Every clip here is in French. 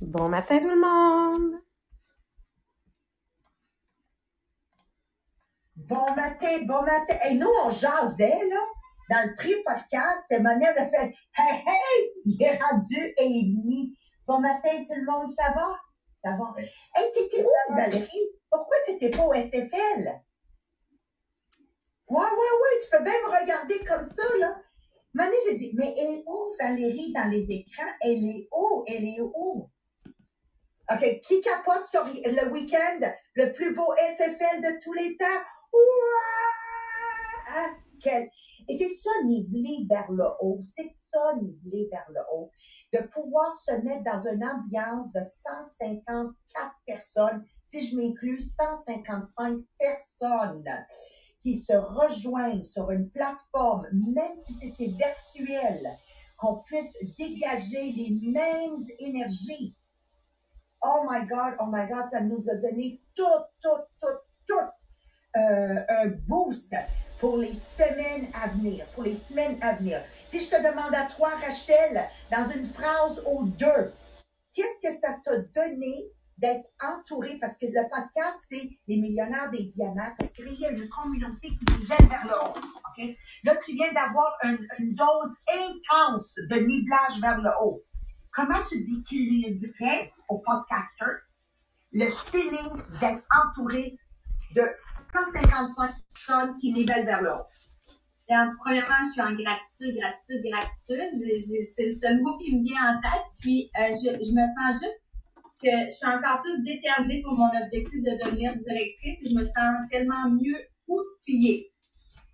Bon matin tout le monde! Bon matin, bon matin. Et nous, on jasait, là, dans le pré-podcast, et Monel a fait Hey, hey, il est rendu et demi. Bon matin, tout le monde, ça va? Ça va. Hey, t'étais où, Valérie? Pourquoi t'étais pas au SFL? Ouais, ouais, ouais, tu peux bien me regarder comme ça, là. Mané, j'ai dit, mais elle est où, Valérie, dans les écrans? Elle est où? Elle est où? OK, qui capote sur le week-end, le plus beau SFL de tous les temps? Ouah! Ah, quel... Et c'est ça, niveler vers le haut. C'est ça, niveler vers le haut. De pouvoir se mettre dans une ambiance de 154 personnes, si je m'inclus 155 personnes qui se rejoignent sur une plateforme, même si c'était virtuel, qu'on puisse dégager les mêmes énergies oh my God, oh my God, ça nous a donné tout, tout, tout, tout euh, un boost pour les semaines à venir, pour les semaines à venir. Si je te demande à toi, Rachel, dans une phrase ou deux, qu'est-ce que ça t'a donné d'être entouré, parce que le podcast, c'est les millionnaires des diamants, créer une communauté qui vous aide vers le haut. OK? Là, tu viens d'avoir une dose intense de niblage vers le haut. Comment tu décrirais au podcaster le feeling d'être entouré de 155 personnes qui nivellent vers le haut? premièrement, je suis en gratitude, gratitude, gratitude. C'est le seul mot qui me vient en tête. Puis, euh, je, je, me sens juste que je suis encore plus déterminée pour mon objectif de devenir directrice je me sens tellement mieux outillée.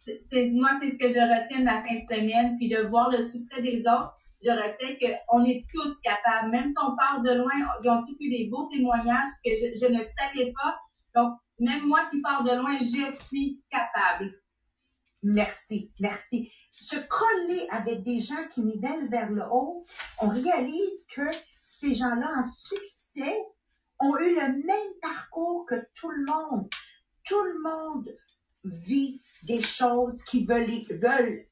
Moi, c'est ce que je retiens de fin de semaine, puis de voir le succès des autres je retiens qu'on est tous capables. Même si on part de loin, ils ont tous eu des beaux témoignages que je, ne savais pas. Donc, même moi qui pars de loin, je suis capable. Merci, merci. Se coller avec des gens qui nivellent vers le haut, on réalise que ces gens-là en succès ont eu le même parcours que tout le monde. Tout le monde vit des choses qui veulent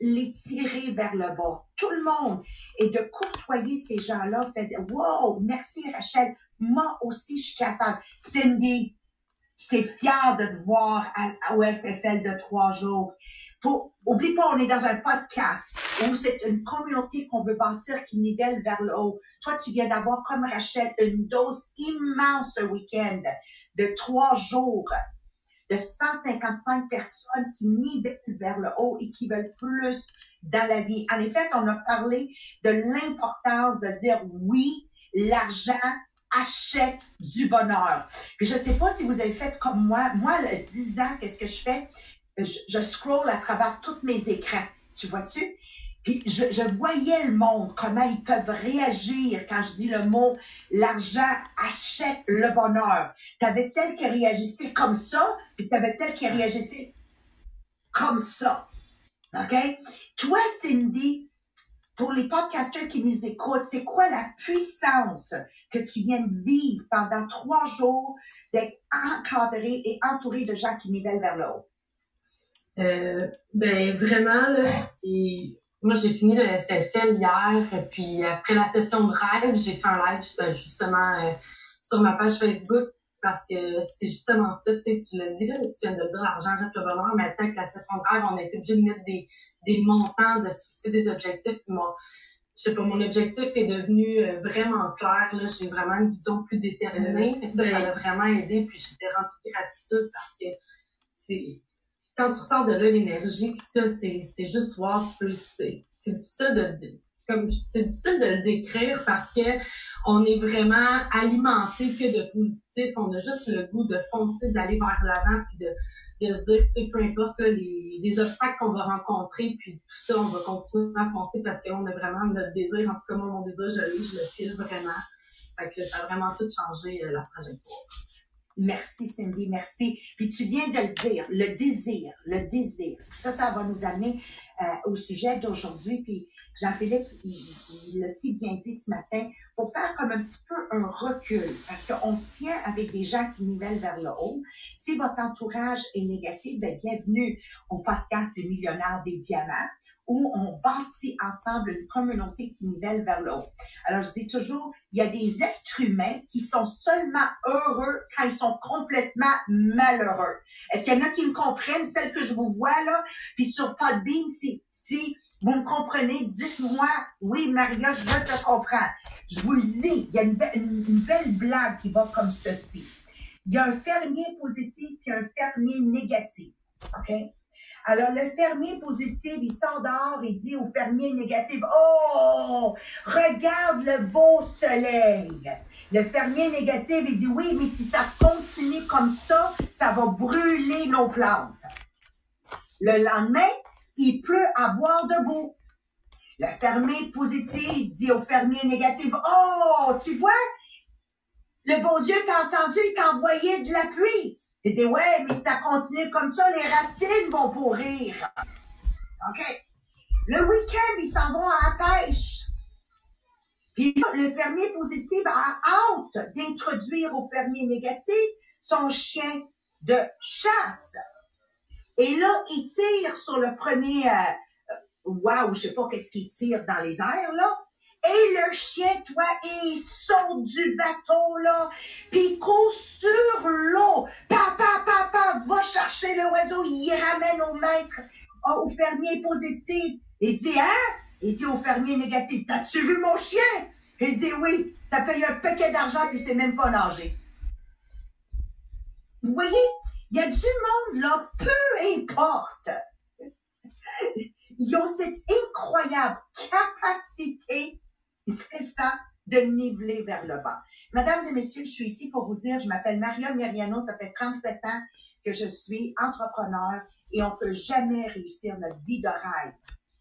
les tirer vers le bas. Tout le monde. Et de côtoyer ces gens-là fait Wow, merci Rachel. Moi aussi, je suis capable. Cindy, j'étais fière de te voir à, au SFL de trois jours. Pour, oublie pas, on est dans un podcast où c'est une communauté qu'on veut bâtir qui nivelle vers le haut. Toi, tu viens d'avoir comme Rachel une dose immense ce week-end de trois jours de 155 personnes qui nivellent vers le haut et qui veulent plus dans la vie. En effet, on a parlé de l'importance de dire oui, l'argent achète du bonheur. Je ne sais pas si vous avez fait comme moi. Moi, le 10 ans, qu'est-ce que je fais? Je, je scroll à travers tous mes écrans. Tu vois-tu? Puis je, voyais le monde, comment ils peuvent réagir quand je dis le mot l'argent achète le bonheur. Tu avais celle qui réagissait comme ça, puis tu avais celle qui réagissait comme ça. OK? Toi, Cindy, pour les podcasters qui nous écoutent, c'est quoi la puissance que tu viens de vivre pendant trois jours d'être encadré et entouré de gens qui nivellent vers le haut? Euh, ben vraiment, moi, j'ai fini le SFL hier, puis après la session de rêve, j'ai fait un live euh, justement euh, sur ma page Facebook parce que c'est justement ça, tu sais, tu l'as dit, là, tu viens de dire l'argent jette le bonheur, mais tu sais, avec la session de rêve, on a été obligé de mettre des, des montants, de fixer des objectifs. Puis mon, je sais pas, mon objectif est devenu euh, vraiment clair. Là, j'ai vraiment une vision plus déterminée. ça, ça m'a vraiment aidé. Puis j'étais remplie de gratitude parce que c'est quand tu ressors de là, l'énergie que as, c'est juste voir, c'est difficile de, comme c'est difficile de le décrire parce que on est vraiment alimenté que de positif. On a juste le goût de foncer, d'aller vers l'avant, puis de, de se dire, tu sais, peu importe les, les obstacles qu'on va rencontrer, puis tout ça, on va continuer à foncer parce qu'on a vraiment notre désir. En tout cas, moi, mon désir, je je le file vraiment. Fait que ça a vraiment tout changé euh, la trajectoire. Merci Cindy, merci. Puis tu viens de le dire, le désir, le désir. Ça, ça va nous amener euh, au sujet d'aujourd'hui. Puis Jean-Philippe, il, l'a si bien dit ce matin, pour faire comme un petit peu un recul, parce qu'on tient avec des gens qui nivellent vers le haut. Si votre entourage est négatif, bien, bienvenue au podcast des millionnaires des diamants où on bâtit ensemble une communauté qui nivelle vers haut. Alors, je dis toujours, il y a des êtres humains qui sont seulement heureux quand ils sont complètement malheureux. Est-ce qu'il y en a qui me comprennent, celles que je vous vois là? Puis sur Podbean, si, si vous me comprenez, dites-moi, oui, Maria, je te comprends. Je vous le dis, il y a une, une belle blague qui va comme ceci. Il y a un fermier positif et un fermier négatif. OK? Alors, le fermier positif, il dehors et dit au fermier négatif, Oh, regarde le beau soleil. Le fermier négatif, il dit, oui, mais si ça continue comme ça, ça va brûler nos plantes. Le lendemain, il pleut à boire debout. Le fermier positif dit au fermier négatif, Oh, tu vois, le bon Dieu t'a entendu, il t'a envoyé de la pluie. Il dit, ouais, mais si ça continue comme ça, les racines vont pourrir. OK? Le week-end, ils s'en vont à la pêche. Puis là, le fermier positif a hâte d'introduire au fermier négatif son chien de chasse. Et là, il tire sur le premier, euh, waouh, wow, je sais pas qu'est-ce qu'il tire dans les airs, là. Et le chien, toi, il saute du bateau, là, puis il court il ramène au maître, au fermier positif. Il dit, hein? Il dit au fermier négatif, t'as-tu vu mon chien? Il dit, oui, t'as payé un paquet d'argent, puis c'est même pas nager. Vous voyez, il y a du monde, là, peu importe. Ils ont cette incroyable capacité c'est ça, de niveler vers le bas. Mesdames et messieurs, je suis ici pour vous dire, je m'appelle Maria Miriano, ça fait 37 ans que je suis entrepreneur et on peut jamais réussir notre vie de rêve.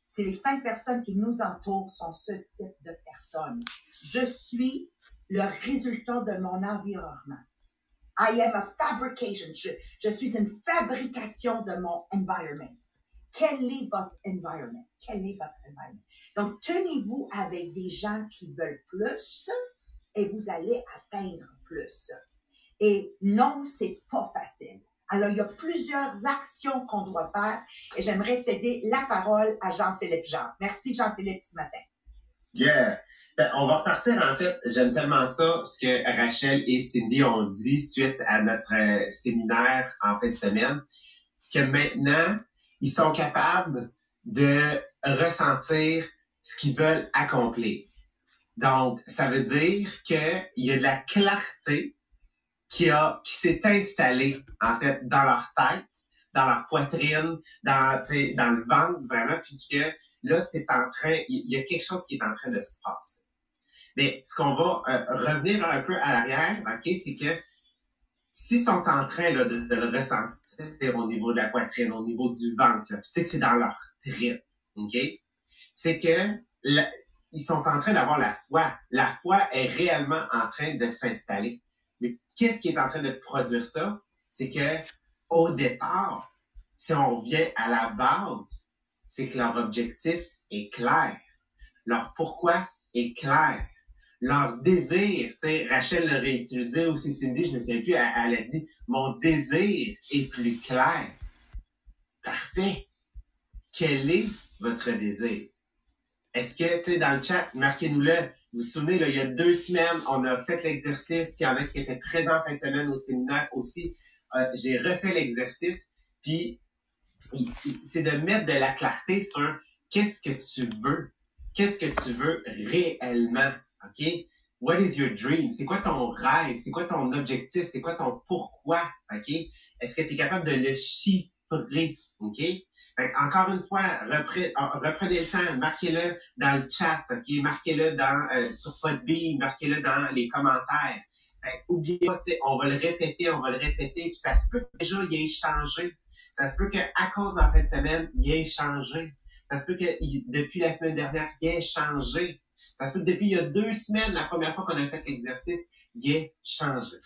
C'est les cinq personnes qui nous entourent sont ce type de personnes. Je suis le résultat de mon environnement. I am a fabrication. Je, je suis une fabrication de mon environment. Quel est votre environment? Quel est votre environment? Donc, tenez-vous avec des gens qui veulent plus et vous allez atteindre plus. Et non, c'est pas facile. Alors, il y a plusieurs actions qu'on doit faire et j'aimerais céder la parole à Jean-Philippe Jean. Merci Jean-Philippe ce matin. Yeah. Ben, on va repartir en fait, j'aime tellement ça, ce que Rachel et Cindy ont dit suite à notre euh, séminaire en fin de semaine, que maintenant, ils sont capables de ressentir ce qu'ils veulent accomplir. Donc, ça veut dire qu'il y a de la clarté qui a qui s'est installée en fait dans leur tête, dans leur poitrine, dans dans le ventre vraiment, puis que là c'est en train, il y a quelque chose qui est en train de se passer. Mais ce qu'on va euh, revenir un peu à l'arrière, ok, c'est que s'ils sont en train là, de, le ressentir au niveau de la poitrine, au niveau du ventre, sais que c'est dans leur trip, ok, c'est que ils sont en train d'avoir la foi. La foi est réellement en train de s'installer. Mais qu'est-ce qui est en train de produire ça? C'est que au départ, si on revient à la base, c'est que leur objectif est clair. Leur pourquoi est clair. Leur désir, Rachel l'a réutilisé aussi, Cindy, je ne sais plus, elle a dit, mon désir est plus clair. Parfait. Quel est votre désir? Est-ce que, tu sais, dans le chat, marquez-nous-le. Vous vous souvenez, là, il y a deux semaines, on a fait l'exercice. Il y en a qui étaient présents fin de semaine au séminaire aussi. Euh, j'ai refait l'exercice. Puis, c'est de mettre de la clarté sur qu'est-ce que tu veux. Qu'est-ce que tu veux réellement. OK? What is your dream? C'est quoi ton rêve? C'est quoi ton objectif? C'est quoi ton pourquoi? OK? Est-ce que tu es capable de le chiffrer? OK? Encore une fois, reprenez, reprenez le temps, marquez-le dans le chat, ok, marquez-le dans euh, sur Podbean, marquez-le dans les commentaires. Fait, oubliez pas, on va le répéter, on va le répéter, puis ça se peut que déjà il ait changé. Ça se peut qu'à cause de fin de semaine, il ait changé. Ça se peut que depuis la semaine dernière, il ait changé. Ça se peut que depuis il y a deux semaines, la première fois qu'on a fait l'exercice, il ait changé.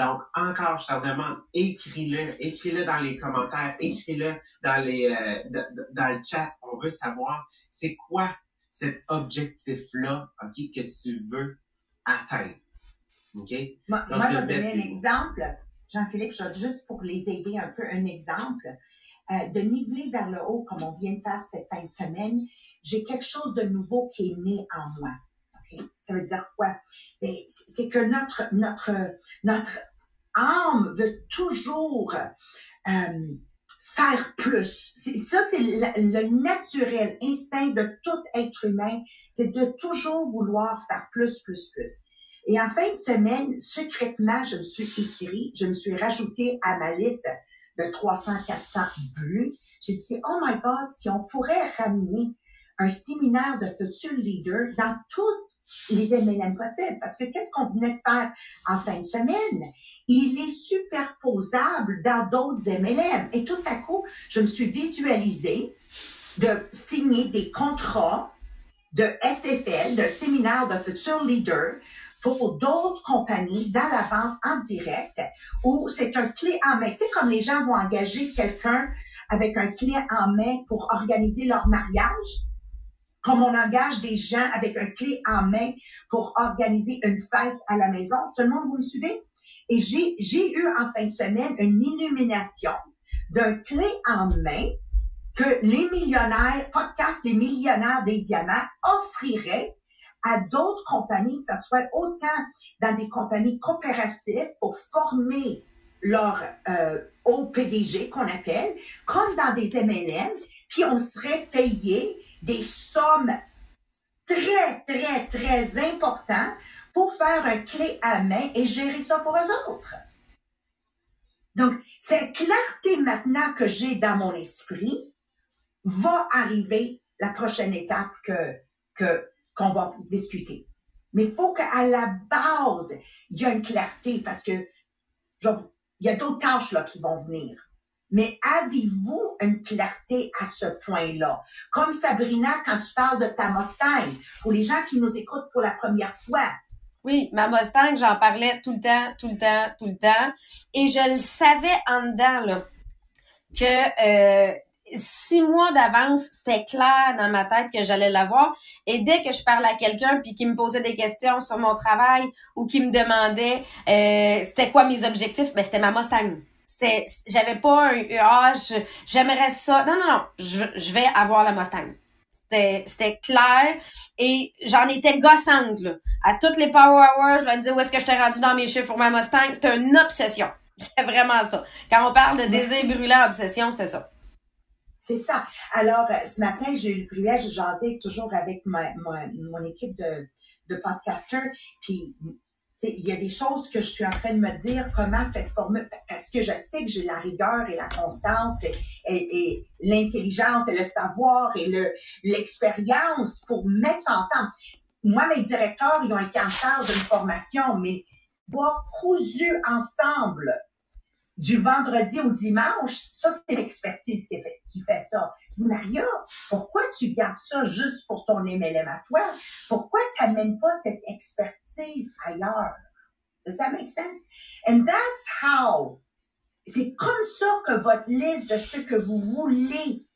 Donc, encore, je te demande, écris-le, écris-le dans les commentaires, écris-le dans les euh, dans le chat. On veut savoir c'est quoi cet objectif-là, OK, que tu veux atteindre. OK? Moi, moi je vais donner un exemple. Jean-Philippe, juste pour les aider un peu, un exemple. euh, de niveler vers le haut, comme on vient de faire cette fin de semaine, j'ai quelque chose de nouveau qui est né en moi. Ça veut dire quoi? Ben, c'est que notre, notre, notre âme veut toujours euh, faire plus. Ça, c'est le, naturel instinct de tout être humain, c'est de toujours vouloir faire plus, plus, plus. Et en fin de semaine, secrètement, je me suis écrit, je me suis rajouté à ma liste de 300, 400 buts. J'ai dit, oh my God, si on pourrait ramener un séminaire de futurs leaders dans toutes les MLM possibles. Parce que qu'est-ce qu'on venait de faire en fin de semaine? Il est superposable dans d'autres MLM. Et tout à coup, je me suis visualisée de signer des contrats de SFL, de séminaire de futurs leaders, pour d'autres compagnies dans la vente en direct, où c'est un clé en main. Tu sais, comme les gens vont engager quelqu'un avec un clé en main pour organiser leur mariage, comme on engage des gens avec un clé en main pour organiser une fête à la maison. Tout le monde, vous me suivez? Et j'ai, eu en fin de semaine une illumination d'un clé en main que les millionnaires, podcast Les millionnaires des diamants offriraient à d'autres compagnies, que ce soit autant dans des compagnies coopératives pour former leur euh, OPDG qu'on appelle, comme dans des MLM, puis on serait payé des sommes très, très, très importantes pour faire un clé à main et gérer ça pour eux autres. Donc, cette clarté maintenant que j'ai dans mon esprit va arriver la prochaine étape que, que, qu'on va discuter. Mais il faut qu'à la base, il y a une clarté parce que il y a d'autres tâches là qui vont venir. Mais avez-vous une clarté à ce point-là? Comme Sabrina, quand tu parles de ta Mustang, pour les gens qui nous écoutent pour la première fois, Oui, ma Mustang, j'en parlais tout le temps, tout le temps, tout le temps. Et je le savais en dedans, que euh, six mois d'avance, c'était clair dans ma tête que j'allais l'avoir. Et dès que je parlais à quelqu'un puis qui me posait des questions sur mon travail ou qui me demandait euh, c'était quoi mes objectifs, ben c'était ma Mustang. C'était, j'avais pas un ah, j'aimerais ça. Non, non, non, je vais avoir la Mustang. C'était, clair et j'en étais gossante, là. À toutes les Power Hours, je leur disais où est-ce que j'étais rendu dans mes chiffres pour ma Mustang. C'était une obsession. C'est vraiment ça. Quand on parle de désir brûlant, obsession, c'était ça. c'est ça. Alors, euh, ce matin, j'ai eu le privilège de jaser toujours avec ma, ma- mon équipe de, de podcasters. Puis, il y a des choses que je suis en train de me dire, comment cette formule, parce que je sais que j'ai la rigueur et la constance et, l'intelligence et le savoir et le l'expérience pour mettre ça ensemble. Moi, mes directeurs, ils ont en charge d'une formation, mais bois cousu ensemble du vendredi au dimanche, ça, c'est l'expertise qui fait, qui fait ça. Je dis, Maria, pourquoi tu gardes ça juste pour ton MLM à toi? Pourquoi tu n'amènes pas cette expertise ailleurs? Does that make sense? And that's how. C'est comme ça que votre liste de ce que vous voulez,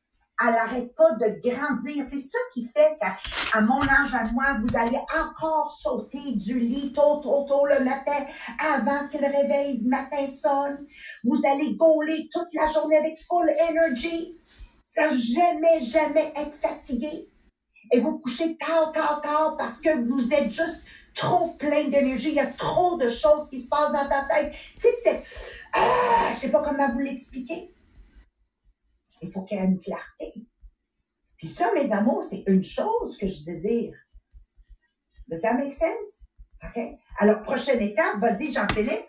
elle n'arrête pas de grandir. C'est ça qui fait qu'à mon âge à moi, vous allez encore sauter du lit tôt, tôt, tôt le matin avant que le réveil matin sonne. Vous allez gauler toute la journée avec full energy, sans jamais, jamais être fatigué. Et vous couchez tard, tard, tard parce que vous êtes juste trop plein d'énergie. Il y a trop de choses qui se passent dans ta tête. Tu sais, c'est... Ah, je sais pas comment vous l'expliquer. Il faut qu'il y ait une clarté. Puis ça, mes amours, c'est une chose que je désire. Does that make sense? OK? Alors, prochaine étape, vas-y, Jean-Philippe.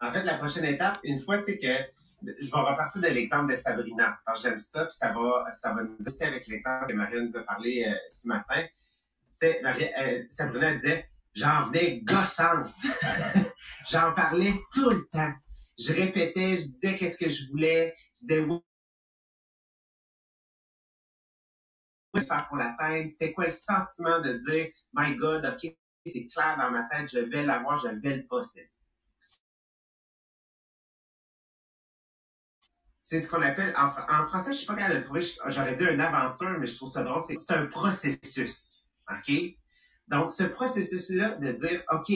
En fait, la prochaine étape, une fois, tu sais que je vais repartir de l'exemple de Sabrina, j'aime ça, puis ça va, ça va nous avec l'exemple que Marie nous a parlé euh, ce matin. Sais, euh, Sabrina disait, j'en venais gossante. J'en parlais tout le temps. Je répétais, je disais qu'est-ce que je voulais, je disais oui. faire pour l'atteindre, c'était quoi le sentiment de dire, my God, ok, c'est clair dans ma tête, je vais l'avoir, je vais le posséder. C'est ce qu'on appelle, en, en français, je suis pas capable de trouver, j'aurais dit une aventure, mais je trouve ça drôle, c'est un processus. OK? Donc, ce processus-là de dire, OK,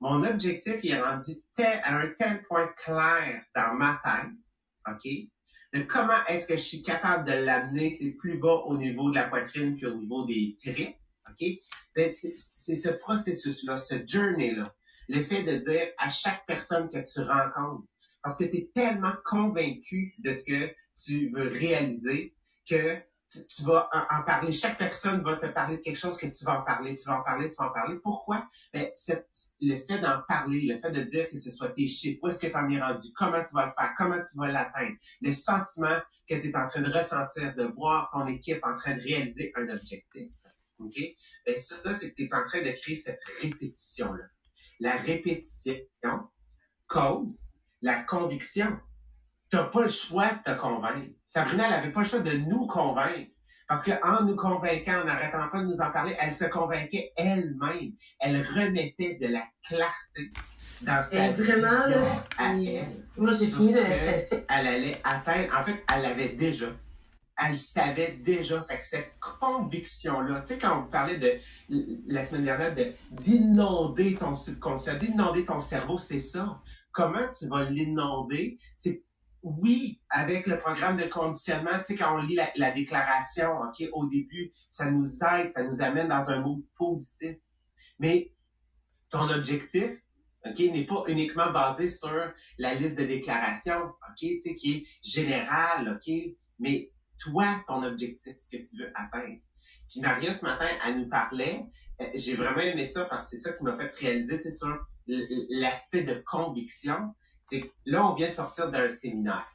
mon objectif est rendu à un tel point clair dans ma tête, OK? De comment est-ce que je suis capable de l'amener plus bas au niveau de la poitrine puis au niveau des tripes, OK? Ben, c'est ce processus-là, ce journey-là. Le fait de dire à chaque personne que tu rencontres, parce que tu es tellement convaincu de ce que tu veux réaliser que tu, vas en, parler. Chaque personne va te parler de quelque chose que tu vas en parler, tu vas en parler, tu vas en parler. Pourquoi? Ben, le fait d'en parler, le fait de dire que ce soit tes chiffres, où est-ce que tu en es rendu, comment tu vas le faire, comment tu vas l'atteindre, le sentiment que tu es en train de ressentir, de voir ton équipe en train de réaliser un objectif. OK? Ben, ça, c'est que tu es en train de créer cette répétition-là. La répétition cause la conviction tu n'as pas le choix de te convaincre. Sabrina, elle n'avait pas le choix de nous convaincre. Parce qu'en nous convainquant, en n'arrêtant pas de nous en parler, elle se convainquait elle-même. Elle remettait de la clarté dans sa et vraiment, là, à elle. Moi, j'ai fini de Elle allait atteindre. En fait, elle l'avait déjà. Elle savait déjà. Fait que cette conviction-là, tu sais, quand on vous parlait de la semaine dernière d'inonder ton subconscient, d'inonder ton cerveau, c'est ça. Comment tu vas l'inonder? C'est oui, avec le programme de conditionnement, tu sais, quand on lit la, déclaration, OK, au début, ça nous aide, ça nous amène dans un mot positif. Mais ton objectif, OK, n'est pas uniquement basé sur la liste de déclarations, OK, tu sais, qui est générale, OK, mais toi, ton objectif, ce que tu veux atteindre. Puis Maria, ce matin, elle nous parlait, euh, j'ai vraiment aimé ça parce que c'est ça qui m'a fait réaliser, tu sais, sur l'aspect de conviction c'est que là, on vient de sortir d'un séminaire.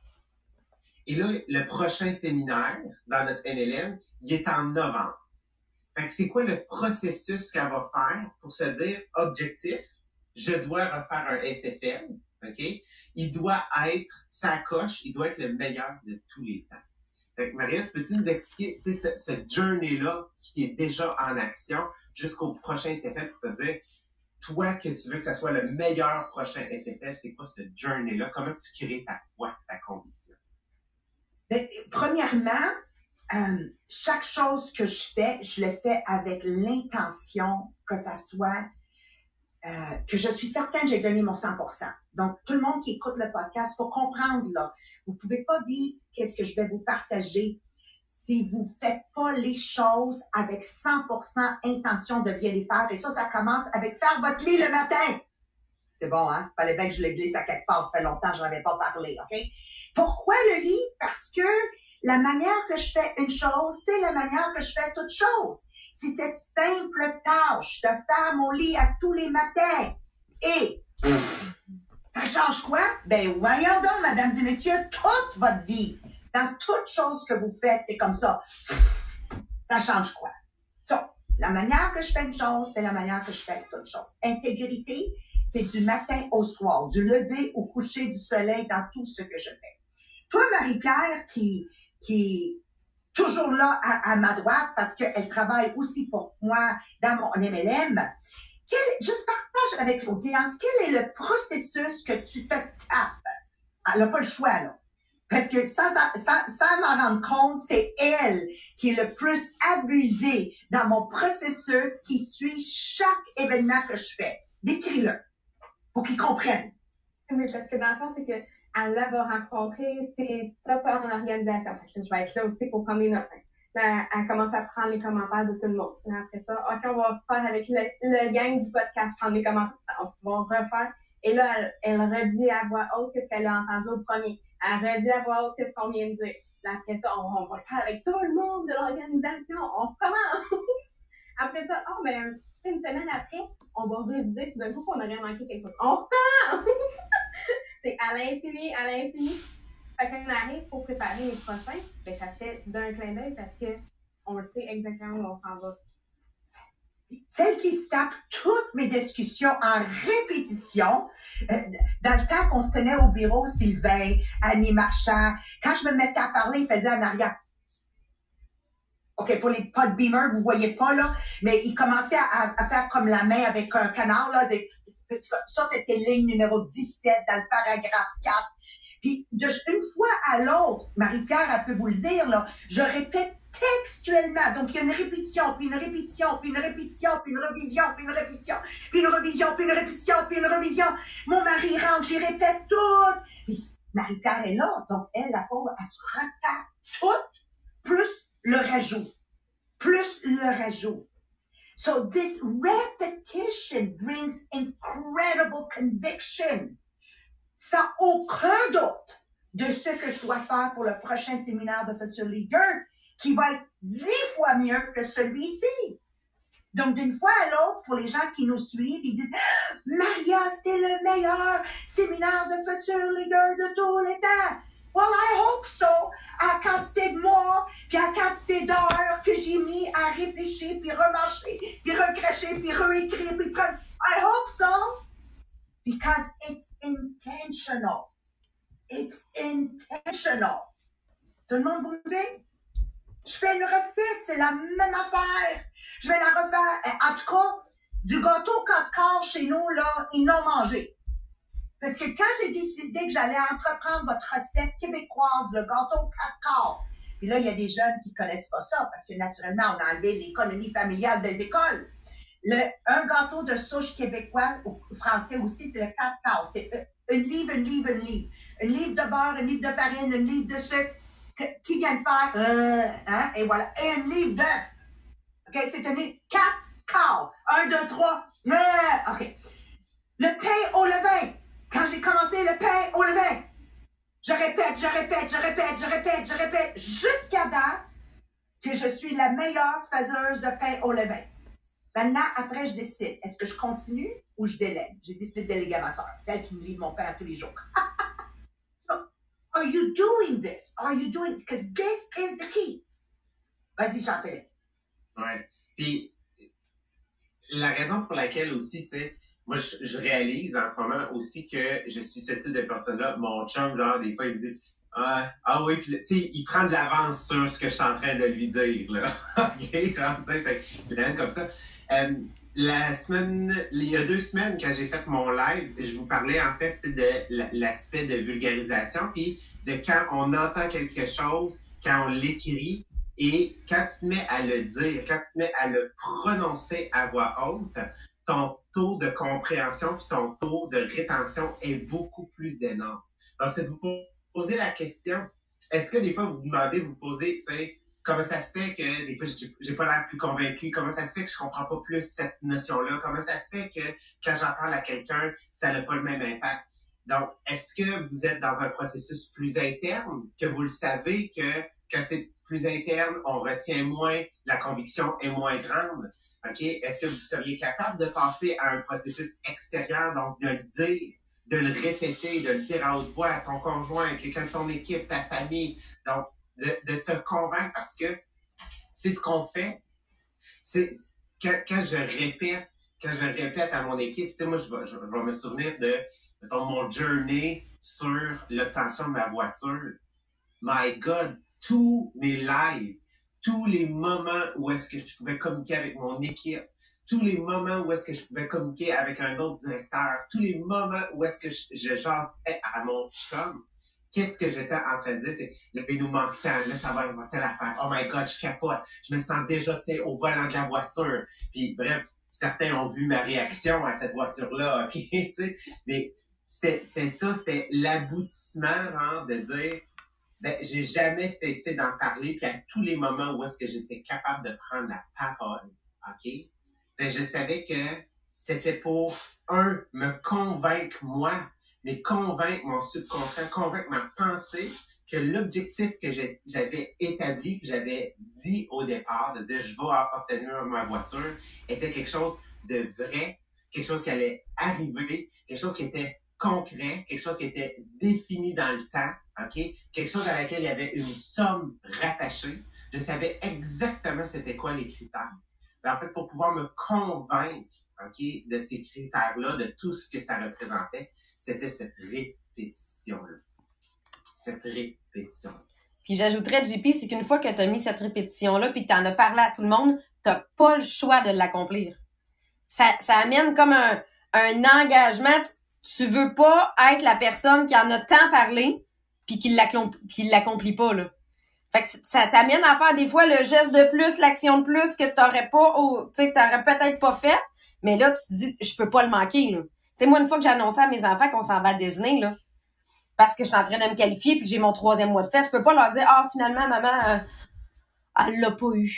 Et là, le prochain séminaire dans notre NLM, il est en novembre. Fait que c'est quoi le processus qu'elle va faire pour se dire objectif, je dois refaire un SFL, OK? Il doit être sa coche, il doit être le meilleur de tous les temps. Fait que Maria, peux-tu nous expliquer ce, ce journey-là qui est déjà en action jusqu'au prochain SFL pour te dire toi que tu veux que ça soit le meilleur prochain SFL, c'est quoi ce journey-là? Comment tu crées ta foi, ta conviction? Ben, premièrement, euh, chaque chose que je fais, je le fais avec l'intention que ça soit, euh, que je suis certaine que j'ai donné mon 100% Donc, tout le monde qui écoute le podcast, faut comprendre, là, vous pouvez pas dire qu'est-ce que je vais vous partager si vous faites pas les choses avec 100% intention de bien les faire. Et ça, ça commence avec faire votre lit le matin. C'est bon, hein? Fallait bien que je le glisse à quelque part. Ça fait longtemps que je n'en avais pas parlé, OK? Pourquoi le lit? Parce que la manière que je fais une chose, c'est la manière que je fais toute chose. C'est cette simple tâche de faire mon lit à tous les matins. Et ça change quoi? Ben, voyons donc, mesdames et messieurs, toute votre vie. Dans toute chose que vous faites, c'est comme ça. Ça change quoi? Ça, la manière que je fais une chose, c'est la manière que je fais toute chose. Intégrité, c'est du matin au soir, du lever au coucher du soleil dans tout ce que je fais. Toi, Marie-Pierre, qui, qui toujours là à, ma droite parce qu'elle travaille aussi pour moi dans mon MLM, quel, juste partage avec l'audience, quel est le processus que tu te tapes? Elle n'a pas le choix, là. Parce que sans, sans, m'en rendre compte, c'est elle qui est le plus abusée dans mon processus qui suit chaque événement que je fais. Décris-le pour qu'ils comprennent. Mais parce que dans le fond, c'est que va rencontrer ses toppers en organisation. je vais être là aussi pour prendre des notes. elle commence à prendre les commentaires de tout le monde. après ça, OK, on va faire avec le, gang du podcast, prendre les commentaires. On va refaire. Et là, elle redit à voix haute ce qu'elle a entendu au premier à redit à voix haute ce qu'on vient de dire. Après ça, on, va le faire avec tout le monde de l'organisation. On commence. après ça, oh, ben, une semaine après, on va réviser tout d'un coup qu'on aurait manqué quelque chose. On repart! c'est à l'infini, à l'infini. Fait qu'on arrive pour préparer les prochains, ben, ça fait d'un clin d'œil parce que on sait exactement où on s'en va celle qui se tape toutes mes discussions en répétition. Euh, dans le temps qu'on se tenait au bureau, Sylvain, Annie Marchand, quand je me mettais à parler, il faisait en arrière. OK, pour les pas de beamer, vous voyez pas, là, mais il commençait à, faire comme la main avec un canard, là, ça, c'était ligne numéro 17 dans le paragraphe 4. Puis, une fois à l'autre, Marie-Pierre, elle peut vous le dire, là, je répète textuellement. Donc, il y a une répétition, puis une répétition, puis une répétition, puis une révision, puis une répétition, puis une révision, puis une répétition, puis une révision. Mon mari rentre, j'y répète tout. Marie-Pierre est là, donc elle, la pauvre, elle se retape tout, plus le rajout. Plus le rajout. So this repetition brings incredible conviction. Sans aucun doute de ce que je dois faire pour le prochain séminaire de futur leader, qui va être dix fois mieux que celui-ci. Donc, d'une fois à l'autre, pour les gens qui nous suivent, ils disent Maria, c'était le meilleur séminaire de futur leader de tous les temps. Well, I hope so. À la quantité de mois, puis à la quantité d'heures que j'ai mis à réfléchir, puis remarcher, puis recracher, puis réécrire, puis prendre. I hope so. Because it's intentional. It's intentional. Tout le monde vous dit? Je fais une recette, c'est la même affaire. Je vais la refaire. Eh, en tout cas, du gâteau quatre quarts chez nous, là, ils l'ont mangé. Parce que quand j'ai décidé que j'allais entreprendre votre recette québécoise, le gâteau quatre quarts, puis là, il y a des jeunes qui connaissent pas ça, parce que naturellement, on a enlevé l'économie familiale des écoles. Le, un gâteau de souche québécois, ou français aussi, c'est le quatre quarts. C'est un livre, un livre, un livre. Un livre de beurre, un livre de farine, un livre de sucre, qui vient de faire, euh, hein, et voilà, et un livre d'œuf. OK, c'est livre, quatre quarts. Un, deux, trois, euh, OK. Le pain au levain. Quand j'ai commencé le pain au levain, je répète, je répète, je répète, je répète, je répète, jusqu'à date que je suis la meilleure faiseuse de pain au levain. Maintenant, après, je décide, est-ce que je continue ou je délègue? J'ai décidé de déléguer à ma soeur, celle qui me livre mon pain tous les jours. Are you doing this? Are you doing Because this is the key. Vas-y, Jean-Philippe. Ouais. Puis, la raison pour laquelle aussi, tu sais, moi, je, réalise en ce moment aussi que je suis ce type de personne-là. Mon chum, genre, des fois, il me dit Ah, ah oui, puis, tu sais, il prend de l'avance sur ce que je suis en train de lui dire, là. OK, genre, tu sais, fait, comme ça. Euh, la semaine, il y a deux semaines, quand j'ai fait mon live, je vous parlais en fait de l'aspect de vulgarisation, puis de quand on entend quelque chose, quand on l'écrit, et quand tu te mets à le dire, quand tu te mets à le prononcer à voix haute, ton taux de compréhension puis ton taux de rétention est beaucoup plus énorme. Donc, c'est de vous poser la question, est-ce que des fois vous vous demandez, vous posez, tu sais, comment ça se fait que des fois j'ai pas l'air plus convaincu, comment ça se fait que je comprends pas plus cette notion-là, comment ça se fait que quand j'en parle à quelqu'un, ça n'a pas le même impact? Donc, est-ce que vous êtes dans un processus plus interne, que vous le savez que quand c'est plus interne, on retient moins, la conviction est moins grande? OK? Est-ce que vous seriez capable de passer à un processus extérieur, donc de le dire, de le répéter, de le dire à haute voix à ton conjoint, quelqu'un de ton équipe, ta famille? Donc, de, te convaincre parce que c'est ce qu'on fait. C'est quand, je répète, quand je répète à mon équipe, moi, je vais, je vais me souvenir de mon journey sur l'obtention de ma voiture. My God, tous mes lives, tous les moments où est-ce que je pouvais communiquer avec mon équipe, tous les moments où est-ce que je pouvais communiquer avec un autre directeur, tous les moments où est-ce que je, je à mon chum, qu'est-ce que j'étais en train de dire? Le pays nous manque tant, là, ça va être telle affaire. Oh my God, je capote. Je me sens déjà, tu sais, au volant de la voiture. Puis bref, certains ont vu ma réaction à cette voiture-là, OK? Mais c'était ça, c'était l'aboutissement hein, de dire, ben, j'ai jamais cessé d'en parler, puis à tous les moments où est-ce que j'étais capable de prendre la parole, OK? Ben, je savais que c'était pour, un, me convaincre moi mais convaincre mon subconscient, convaincre ma pensée que l'objectif que j'avais établi, que j'avais dit au départ, de dire je vais obtenir ma voiture, était quelque chose de vrai, quelque chose qui allait arriver, quelque chose qui était concret, quelque chose qui était défini dans le temps, OK? Quelque chose à laquelle il y avait une somme rattachée. Je savais exactement c'était quoi les critères. Ben, en fait, pour pouvoir me convaincre, De ces critères-là, de tout ce que ça représentait, c'était cette répétition-là. Cette répétition. Puis j'ajouterais, JP, c'est qu'une fois que tu as mis cette répétition-là, puis tu en as parlé à tout le monde, tu pas le choix de l'accomplir. Ça, ça amène comme un, engagement. Tu veux pas être la personne qui en a tant parlé, puis qui l'accomplit pas, là. Fait que ça t'amène à faire des fois le geste de plus, l'action de plus que t'aurais pas, tu sais, peut-être pas fait. Mais là, tu te dis, je peux pas le manquer, là sais, moi, une fois que j'ai annoncé à mes enfants qu'on s'en va à Disney, là, parce que je suis en train de me qualifier puis que j'ai mon troisième mois de fête. Je peux pas leur dire, ah, finalement, maman, euh, elle l'a pas eu.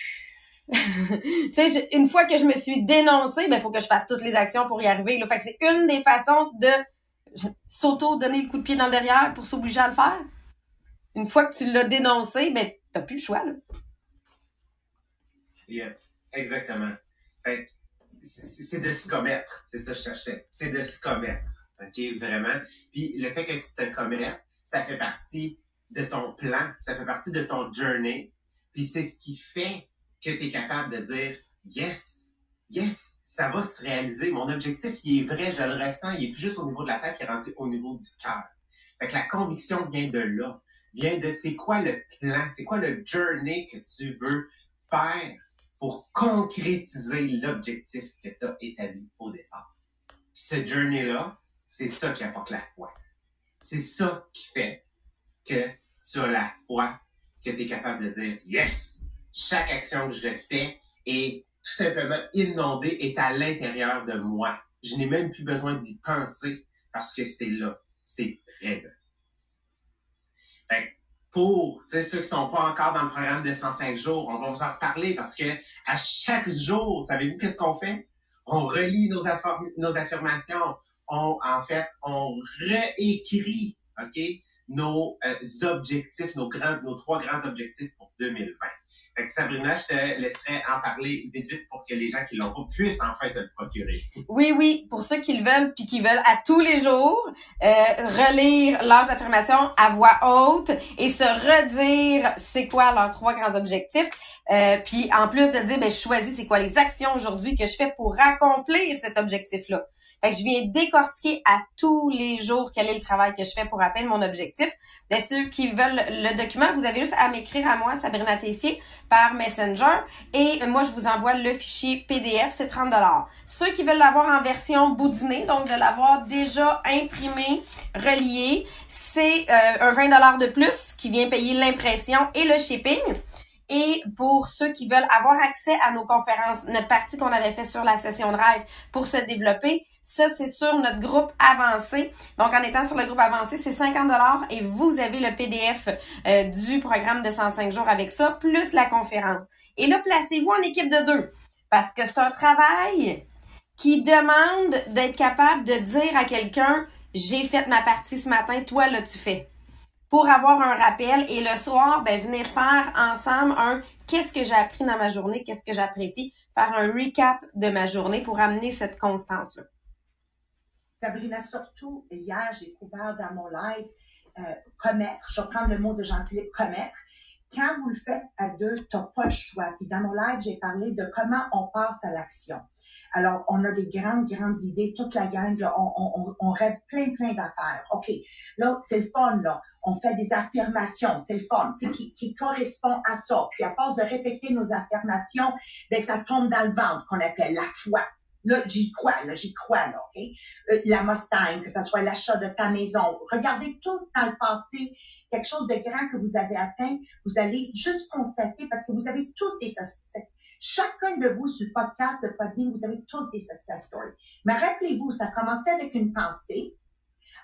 tu sais, une fois que je me suis dénoncée, ben, faut que je fasse toutes les actions pour y arriver. Là. Fait que c'est une des façons de s'auto-donner le coup de pied dans le derrière pour s'obliger à le faire. Une fois que tu l'as dénoncé, ben, t'as plus le choix, là. Yeah, exactement. C'est de se commettre. C'est ça que je cherchais. C'est de se commettre. OK, vraiment. Puis le fait que tu te commettes, ça fait partie de ton plan, ça fait partie de ton journey. Puis c'est ce qui fait que tu es capable de dire yes, yes, ça va se réaliser. Mon objectif, il est vrai, je le ressens, il est plus juste au niveau de la tête, il est rendu au niveau du cœur. Fait que la conviction vient de là, vient de c'est quoi le plan, c'est quoi le journey que tu veux faire? Pour concrétiser l'objectif que tu as établi au départ. ce journey-là, c'est ça qui apporte la foi. C'est ça qui fait que sur la foi, que tu es capable de dire Yes! Chaque action que je fais est tout simplement inondée, est à l'intérieur de moi. Je n'ai même plus besoin d'y penser parce que c'est là, c'est présent. Pour ceux qui ne sont pas encore dans le programme de 105 jours, on va vous en reparler parce que à chaque jour, savez-vous qu'est-ce qu'on fait? On relit nos, affirmations, on, en fait, on réécrit, OK, nos euh, objectifs, nos grands, nos trois grands objectifs pour 2020. Fait Sabrina, je te laisserai en parler vite vite pour que les gens qui l'ont pas puissent enfin se le procurer. Oui, oui, pour ceux qui le veulent puis qui veulent à tous les jours euh, relire leurs affirmations à voix haute et se redire c'est quoi leurs trois grands objectifs. Euh, puis en plus de dire ben je choisis c'est quoi les actions aujourd'hui que je fais pour accomplir cet objectif là. Fait que je viens décortiquer à tous les jours quel est le travail que je fais pour atteindre mon objectif. Ceux qui veulent le document, vous avez juste à m'écrire à moi, Sabrina Tessier, par Messenger. Et moi, je vous envoie le fichier PDF, c'est 30 Ceux qui veulent l'avoir en version boudinée, donc de l'avoir déjà imprimé, relié, c'est euh, un 20 de plus qui vient payer l'impression et le shipping. Et pour ceux qui veulent avoir accès à nos conférences, notre partie qu'on avait fait sur la session de rêve pour se développer, ça, c'est sur notre groupe avancé. Donc, en étant sur le groupe avancé, c'est 50 et vous avez le PDF euh, du programme de 105 jours avec ça, plus la conférence. Et là, placez-vous en équipe de deux parce que c'est un travail qui demande d'être capable de dire à quelqu'un, j'ai fait ma partie ce matin, toi, là, tu fais pour avoir un rappel et le soir, ben, venir faire ensemble un qu'est-ce que j'ai appris dans ma journée, qu'est-ce que j'apprécie, faire un recap de ma journée pour amener cette constance-là. Sabrina, surtout, hier, j'ai couvert dans mon live euh, commettre, je prendre le mot de Jean-Philippe, commettre. Quand vous le faites à deux, tu n'as pas le choix. Puis dans mon live, j'ai parlé de comment on passe à l'action. Alors, on a des grandes, grandes idées, toute la gang, on, rêve plein, plein d'affaires. OK, là, c'est le fun, là. On fait des affirmations, c'est le fun, tu sais, qui, qui correspond à ça. Puis à force de répéter nos affirmations, ben ça tombe dans le ventre, qu'on appelle la foi. Là, j'y crois, là, j'y crois, là, OK? Euh, la Mustang, que ce soit l'achat de ta maison. Regardez tout dans le passé, quelque chose de grand que vous avez atteint, vous allez juste constater, parce que vous avez tous des Chacun de vous sur le podcast, le Podbean, vous avez tous des success stories. Mais rappelez-vous, ça commençait avec une pensée.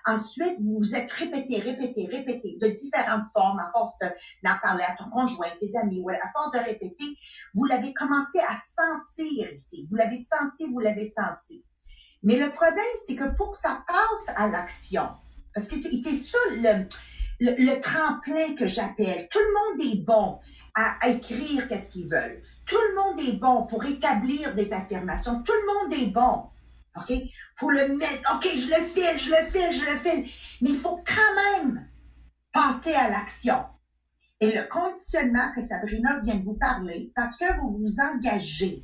Ensuite, vous vous êtes répété, répété, répété de différentes formes, à force d'en parler à ton conjoint, tes amis, à force de répéter, vous l'avez commencé à sentir ici. Vous l'avez senti, vous l'avez senti. Mais le problème, c'est que pour que ça passe à l'action, parce que c'est ça le, le, tremplin que j'appelle. Tout le monde est bon à, à écrire qu'est-ce qu'ils veulent. Tout le monde est bon pour établir des affirmations. Tout le monde est bon. OK? Pour le mettre. OK, je le fais, je le fais, je le fais. Mais il faut quand même passer à l'action. Et le conditionnement que Sabrina vient de vous parler, parce que vous vous engagez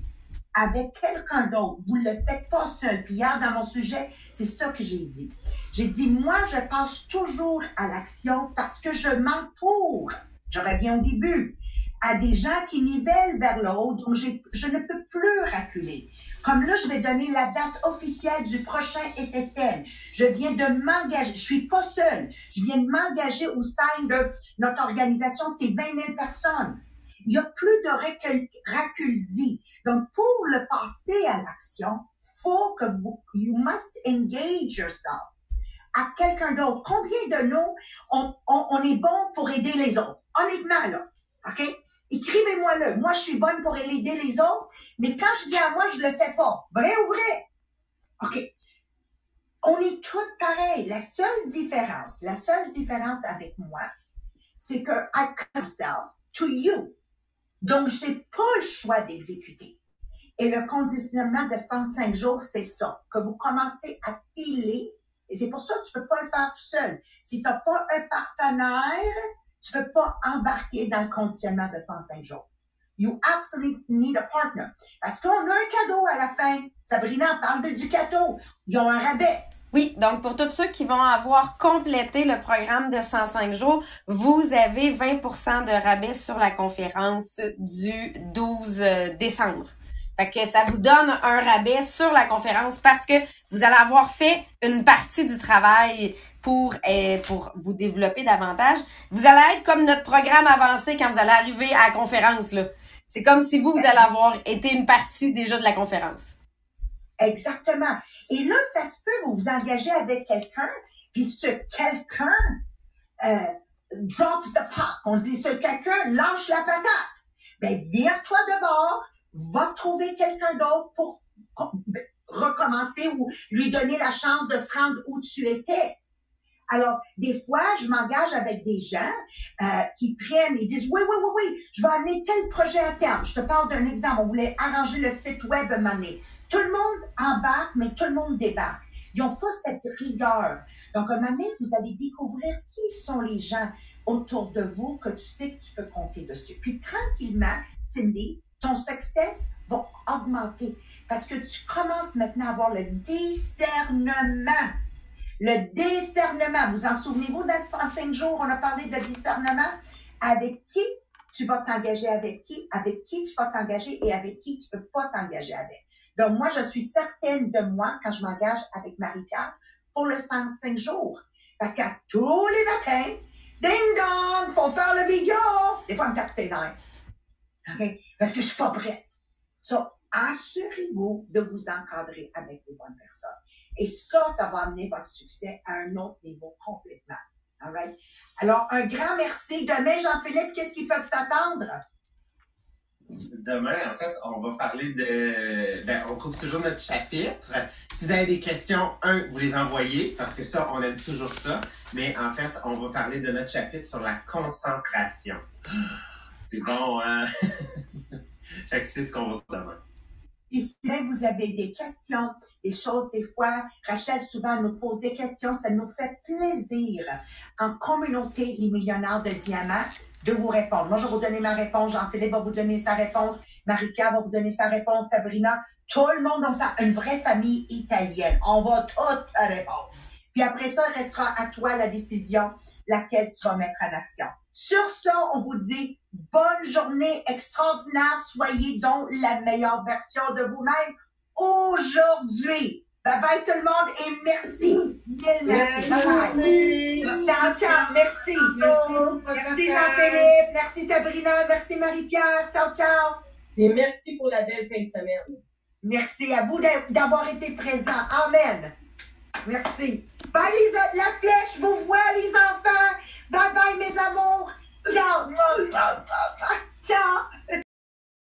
avec quelqu'un d'autre, vous ne le faites pas seul. Puis hier, dans mon sujet, c'est ça que j'ai dit. J'ai dit, moi, je passe toujours à l'action parce que je m'entoure. Je reviens au début à des gens qui nivellent vers le haut, donc je ne peux plus reculer. Comme là, je vais donner la date officielle du prochain SFN. Je viens de m'engager. Je suis pas seule. Je viens de m'engager au sein de notre organisation. C'est 20 000 personnes. Il n'y a plus de reculzi. Donc, pour le passer à l'action, faut que vous, you must engage yourself à quelqu'un d'autre. Combien de nous, on, on, on est bon pour aider les autres? Honnêtement, là. OK? Écrivez-moi-le. Moi, je suis bonne pour aider les autres, mais quand je viens à moi, je le fais pas. Vrai ou vrai? OK. On est toutes pareilles. La seule différence, la seule différence avec moi, c'est que I myself to you. Donc, j'ai pas le choix d'exécuter. Et le conditionnement de 105 jours, c'est ça, que vous commencez à piler. Et c'est pour ça que tu peux pas le faire tout seul. Si tu n'as pas un partenaire, tu peux pas embarquer dans le conditionnement de 105 jours. You absolutely need a partner. Parce qu'on a un cadeau à la fin. Sabrina parle de, du cadeau. Ils ont un rabais. Oui, donc pour tous ceux qui vont avoir complété le programme de 105 jours, vous avez 20% de rabais sur la conférence du 12 euh, décembre. Fait que ça vous donne un rabais sur la conférence parce que vous allez avoir fait une partie du travail pour, euh, pour vous développer davantage. Vous allez être comme notre programme avancé quand vous allez arriver à la conférence. Là. C'est comme si vous, vous allez avoir été une partie déjà de la conférence. Exactement. Et là, ça se peut, vous vous engagez avec quelqu'un, puis ce quelqu'un euh, drops the pot. On dit, ce quelqu'un lâche la patate. Ben, vire-toi de bord, va trouver quelqu'un d'autre pour recommencer ou lui donner la chance de se rendre où tu étais. Alors, des fois, je m'engage avec des gens euh, qui prennent, ils disent, oui, oui, oui, oui, je vais amener tel projet à terme. Je te parle d'un exemple. On voulait arranger le site web moment Tout le monde embarque, mais tout le monde débarque. Ils ont pas cette rigueur. Donc, un moment vous allez découvrir qui sont les gens autour de vous que tu sais que tu peux compter dessus. Puis, tranquillement, Cindy, ton succès va augmenter parce que tu commences maintenant à avoir le discernement le discernement, vous en souvenez-vous, dans 105 jours, on a parlé de discernement? Avec qui tu vas t'engager avec qui, avec qui tu vas t'engager et avec qui tu peux pas t'engager avec? Donc, moi, je suis certaine de moi quand je m'engage avec Marie-Claire pour le 105 jours. Parce qu'à tous les matins, ding dong, faut faire le vidéo. Des fois, on me tape ses nerfs. OK? Parce que je suis pas prête. So, assurez-vous de vous encadrer avec les bonnes personnes. Et ça, ça va amener votre succès à un autre niveau complètement. All right? Alors, un grand merci. Demain, Jean-Philippe, qu'est-ce qu'ils peuvent s'attendre? Demain, en fait, on va parler de. Ben, on couvre toujours notre chapitre. Si vous avez des questions, un, vous les envoyez, parce que ça, on aime toujours ça. Mais en fait, on va parler de notre chapitre sur la concentration. C'est bon, hein? fait que c'est ce qu'on va demain. Et si vous avez des questions, des choses, des fois, Rachel souvent nous pose des questions, ça nous fait plaisir en communauté, les millionnaires de diamants, de vous répondre. Moi, je vais vous donner ma réponse, Jean-Philippe va vous donner sa réponse, Marika va vous donner sa réponse, Sabrina, tout le monde dans ça, une vraie famille italienne. On va toutes répondre. Puis après ça, il restera à toi la décision laquelle tu vas mettre en action. Sur ça, on vous dit bonne journée extraordinaire. Soyez donc la meilleure version de vous-même aujourd'hui. Bye bye tout le monde et merci. Mille merci. Bye bye. Ciao, ciao. Merci. Merci, Jean-Philippe. Merci Sabrina. Merci Marie-Pierre. Ciao, ciao. Et merci pour la belle fin de semaine. Merci à vous d'avoir été présents. Amen. Merci. Bye les, la flèche vous voit les enfants. Bye bye mes amours. Ciao. Ciao.